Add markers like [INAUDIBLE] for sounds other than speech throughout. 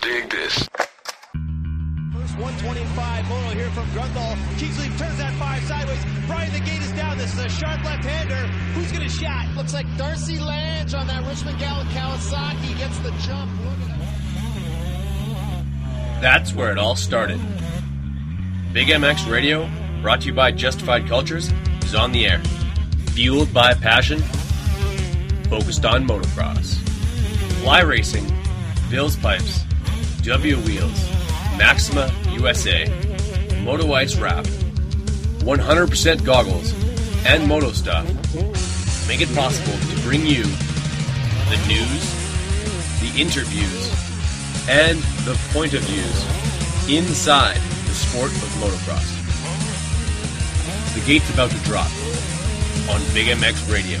dig this. First 125, Moto here from Grundle. Kingsley turns that five sideways. Brian, the gate is down. This is a sharp left-hander. Who's going to shot? Looks like Darcy Lange on that Richmond Gallant Kawasaki gets the jump. That's where it all started. Big MX Radio, brought to you by Justified Cultures, is on the air. Fueled by passion, focused on motocross. Fly Racing, Bill's Pipes, W Wheels, Maxima USA, Moto Ice Wrap, 100% goggles, and Moto Stuff make it possible to bring you the news, the interviews, and the point of views inside the sport of motocross. The gate's about to drop on Big MX Radio.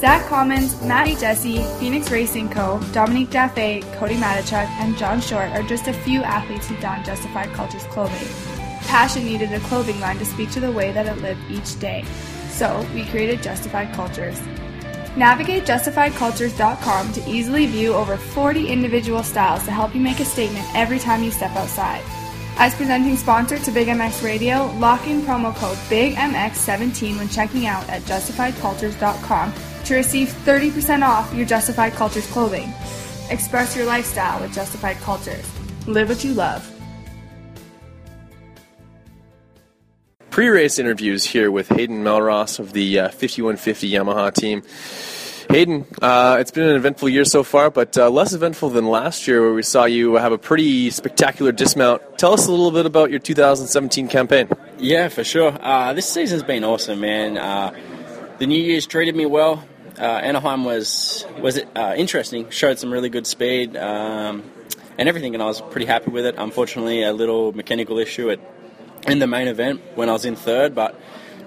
Zach Commons, Matty Jesse, Phoenix Racing Co., Dominique Daffé, Cody Matichuk, and John Short are just a few athletes who don Justified Culture's clothing. Passion needed a clothing line to speak to the way that it lived each day, so we created Justified Cultures. Navigate justifiedcultures.com to easily view over 40 individual styles to help you make a statement every time you step outside. As presenting sponsor to Big MX Radio, lock in promo code BIGMX17 when checking out at justifiedcultures.com to receive 30% off your Justified Cultures clothing. Express your lifestyle with Justified Cultures. Live what you love. Pre-race interviews here with Hayden Mellross of the uh, 5150 Yamaha team. Hayden, uh, it's been an eventful year so far, but uh, less eventful than last year, where we saw you have a pretty spectacular dismount. Tell us a little bit about your 2017 campaign. Yeah, for sure. Uh, this season's been awesome, man. Uh, the New Year's treated me well. Uh, Anaheim was was uh, interesting. Showed some really good speed um, and everything, and I was pretty happy with it. Unfortunately, a little mechanical issue at in the main event when I was in third, but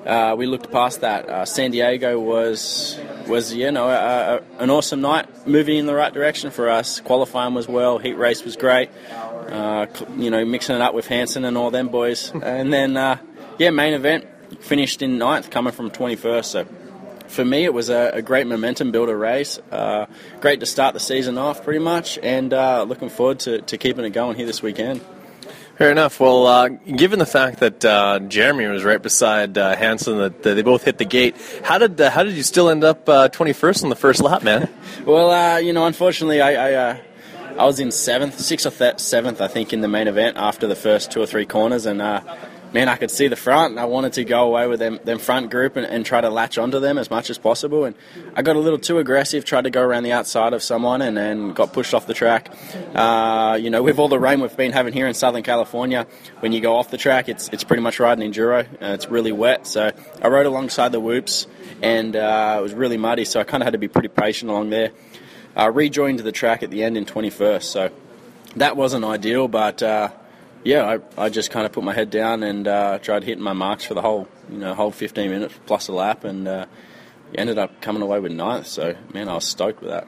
uh, we looked past that. Uh, San Diego was was you know a, a, an awesome night, moving in the right direction for us. Qualifying was well, heat race was great. Uh, you know, mixing it up with Hanson and all them boys, and then uh, yeah, main event finished in ninth, coming from 21st. So for me, it was a, a great momentum builder race. Uh, great to start the season off, pretty much, and uh, looking forward to, to keeping it going here this weekend. Fair enough. Well, uh, given the fact that uh, Jeremy was right beside uh, Hanson, that they both hit the gate, how did uh, how did you still end up twenty first on the first lap, man? well, uh, you know, unfortunately, I I, uh, I, was in seventh, sixth or th- seventh, I think, in the main event after the first two or three corners, and man, I could see the front. And I wanted to go away with them, them front group and, and, try to latch onto them as much as possible. And I got a little too aggressive, tried to go around the outside of someone, and then got pushed off the track. Uh, you know, with all the rain we've been having here in Southern California, when you go off the track, it's it's pretty much riding enduro. Uh, it's really wet, so I rode alongside the whoops, and uh, it was really muddy, so I kind of had to be pretty patient along there. I rejoined the track at the end in 21st, so that wasn't ideal, but uh, yeah, I, I just kind of put my head down and uh, tried hitting my marks for the whole, you know, whole 15 minutes plus a lap, and uh, ended up coming away with ninth. So, man, I was stoked with that.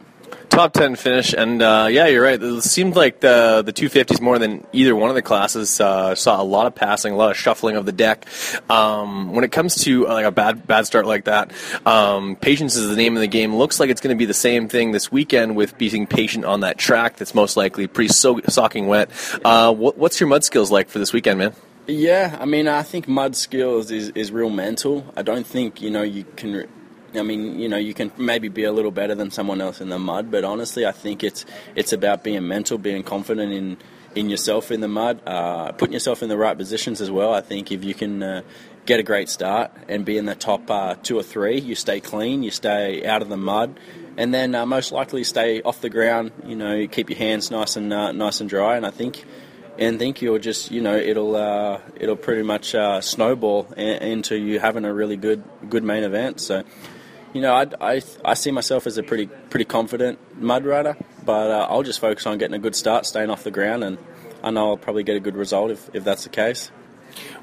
Top 10 finish, and uh, yeah, you're right. It seemed like the the 250s more than either one of the classes uh, saw a lot of passing, a lot of shuffling of the deck. Um, when it comes to uh, like a bad bad start like that, um, patience is the name of the game. Looks like it's going to be the same thing this weekend with being patient on that track. That's most likely pretty so- socking wet. Uh, what, what's your mud skills like for this weekend, man? Yeah, I mean, I think mud skills is, is real mental. I don't think you know you can I mean, you know, you can maybe be a little better than someone else in the mud, but honestly, I think it's it's about being mental, being confident in in yourself in the mud, uh, putting yourself in the right positions as well. I think if you can uh, get a great start and be in the top uh, two or three, you stay clean, you stay out of the mud, and then uh, most likely stay off the ground. You know, keep your hands nice and uh, nice and dry. And I think and think you'll just you know it'll uh, it'll pretty much snowball in, into you having a really good good main event. So you know I, I, I see myself as a pretty pretty confident mud rider, but uh, I'll just focus on getting a good start, staying off the ground, and I know I'll probably get a good result if, if that's the case.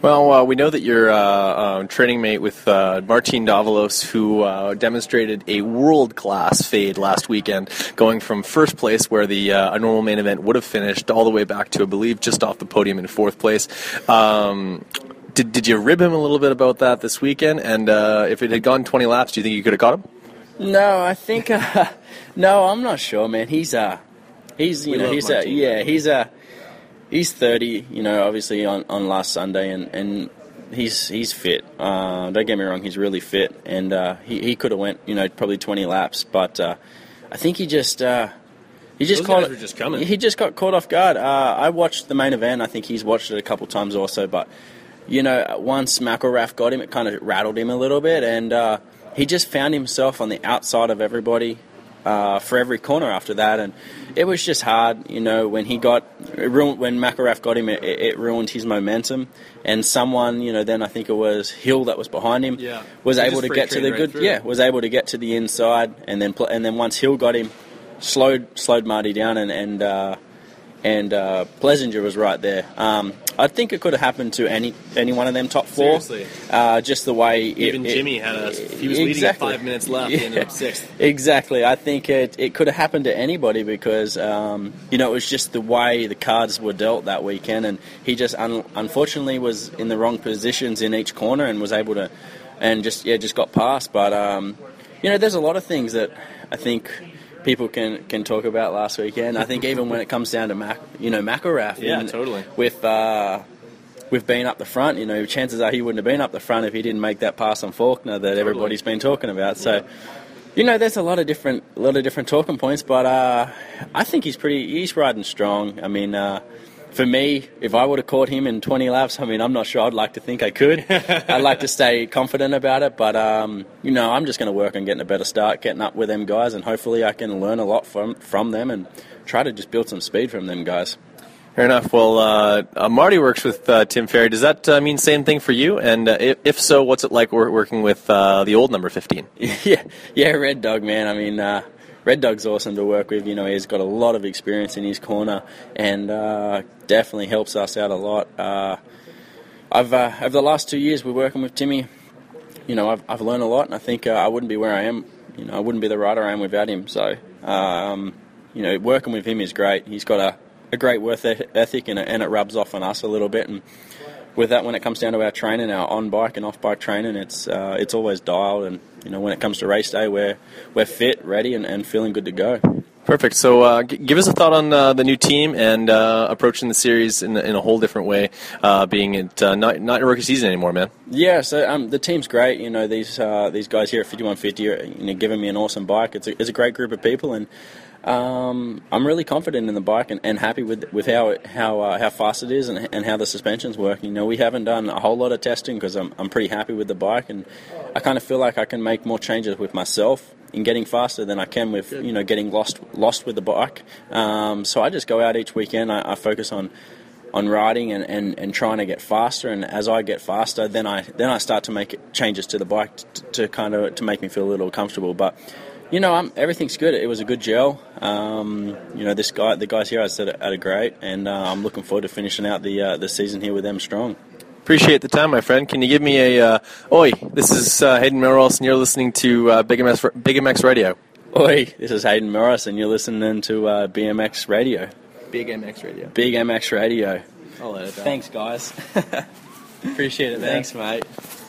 Well, uh, we know that you're uh, uh, training mate with uh, Martin Davalos, who uh, demonstrated a world class fade last weekend, going from first place, where the uh, a normal main event would have finished, all the way back to, I believe, just off the podium in fourth place. Um, did, did you rib him a little bit about that this weekend? And if it had gone 20 laps, do you think you could have caught him? No, I think [LAUGHS] no, I'm not sure, man. He's uh, he's you We know he's a, Martin. yeah he's a he's 30. You know, obviously on, on last Sunday, and, and he's he's fit. Uh, don't get me wrong, he's really fit, and uh, he he could have went you know probably 20 laps, but uh, I think he just. Uh, he just Those caught guys were just coming. He just got caught off guard. Uh, I watched the main event. I think he's watched it a couple times also. But you know, once McElrath got him, it kind of rattled him a little bit, and uh, he just found himself on the outside of everybody uh, for every corner after that, and it was just hard. You know, when he got it ruined, when McElrath got him, it, it ruined his momentum, and someone, you know, then I think it was Hill that was behind him, Yeah. was able to get to the right good, through. yeah, was able to get to the inside, and then pl- and then once Hill got him, slowed slowed Marty down, and and uh, and uh, Plessinger was right there. Um, I think it could have happened to any any one of them top four. Seriously. Uh, just the way it, Even it- Jimmy had a. He was leading at five minutes left. He ended up sixth. Exactly. I think it, it could have happened to anybody because, um, you know, it was just the way the cards were dealt that weekend. And he just un- unfortunately was in the wrong positions in each corner and was able to, and just, yeah, just got past. But, um, you know, there's a lot of things that I think people can, can talk about last weekend. I think even when it comes down to, Mac, you know, McElrath. Yeah, and totally. With, uh, with being up the front, you know, chances are he wouldn't have been up the front if he didn't make that pass on Forkner that everybody's been talking about. So, you know, there's a lot of different, a lot of different talking points, but uh, I think he's pretty, he's riding strong. I mean, uh, for me, if I would have caught him in 20 laps, I mean, I'm not sure. I'd like to think I could. [LAUGHS] I'd like to stay confident about it, but um, you know, I'm just going to work on getting a better start, getting up with them guys, and hopefully I can learn a lot from from them and try to just build some speed from them guys. Fair enough. Well, uh, uh, Marty works with uh, Tim Ferry. Does that uh, mean same thing for you? And uh, if, if so, what's it like working with uh, the old number 15? [LAUGHS] yeah, yeah, Red Dog, man. I mean, uh, Red Dog's awesome to work with. You know, he's got a lot of experience in his corner, and uh, definitely helps us out a lot. Uh, I've uh, over the last two years, we're working with Timmy. You know, I've, I've learned a lot, and I think uh, I wouldn't be where I am. You know, I wouldn't be the rider I am without him. So, um, you know, working with him is great. He's got a, a great work ethic, and it, and it rubs off on us a little bit. And with that, when it comes down to our training, our on bike and off bike training, it's uh, it's always dialed. And you know, when it comes to race day, we're we're fit, ready, and, and feeling good to go. Perfect. So, uh, g- give us a thought on uh, the new team and uh, approaching the series in, in a whole different way, uh, being it uh, not not your rookie season anymore, man. Yeah, so um, the team's great. You know, these uh, these guys here at 5150 are you know, giving me an awesome bike. It's a, it's a great group of people, and um, I'm really confident in the bike and, and happy with with how it, how uh, how fast it is and, and how the suspension's working. You know, we haven't done a whole lot of testing because I'm I'm pretty happy with the bike, and I kind of feel like I can make more changes with myself in getting faster than I can with you know getting lost lost with the bike. Um, so I just go out each weekend. I, I focus on on riding and, and, and trying to get faster. And as I get faster, then I then I start to make changes to the bike to, to kind of to make me feel a little comfortable. But you know, I'm, everything's good. It was a good gel. Um, you know, this guy, the guys here, I said, are great, and uh, I'm looking forward to finishing out the uh, the season here with them strong. Appreciate the time, my friend. Can you give me a uh, oi? This is uh, Hayden Mellross, and you're listening to uh, Big MX Big MX Radio. Oi, this is Hayden Morris, and you're listening to uh, BMX Radio, Big MX Radio. Big MX Radio. I'll edit Thanks, guys. [LAUGHS] Appreciate it, man. Thanks, mate.